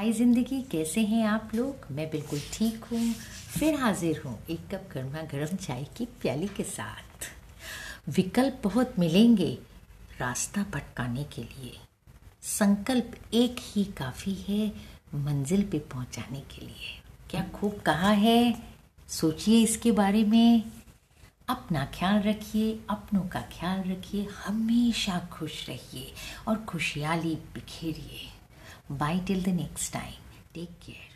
हाय ज़िंदगी, कैसे हैं आप लोग? मैं बिल्कुल ठीक हूँ। फिर हाजिर हूँ एक कप गर्मा गर्म चाय की प्याली के साथ। विकल्प बहुत मिलेंगे रास्ता भटकाने के लिए। संकल्प एक ही काफ़ी है मंजिल पे पहुँचाने के लिए। क्या खूब कहा है? सोचिए इसके बारे में। अपना ख्याल रखिए, अपनों का ख्याल रखिए, हमेशा खुश रहिए और खुशहाली बिखेरिए। Bye till the next time. Take care.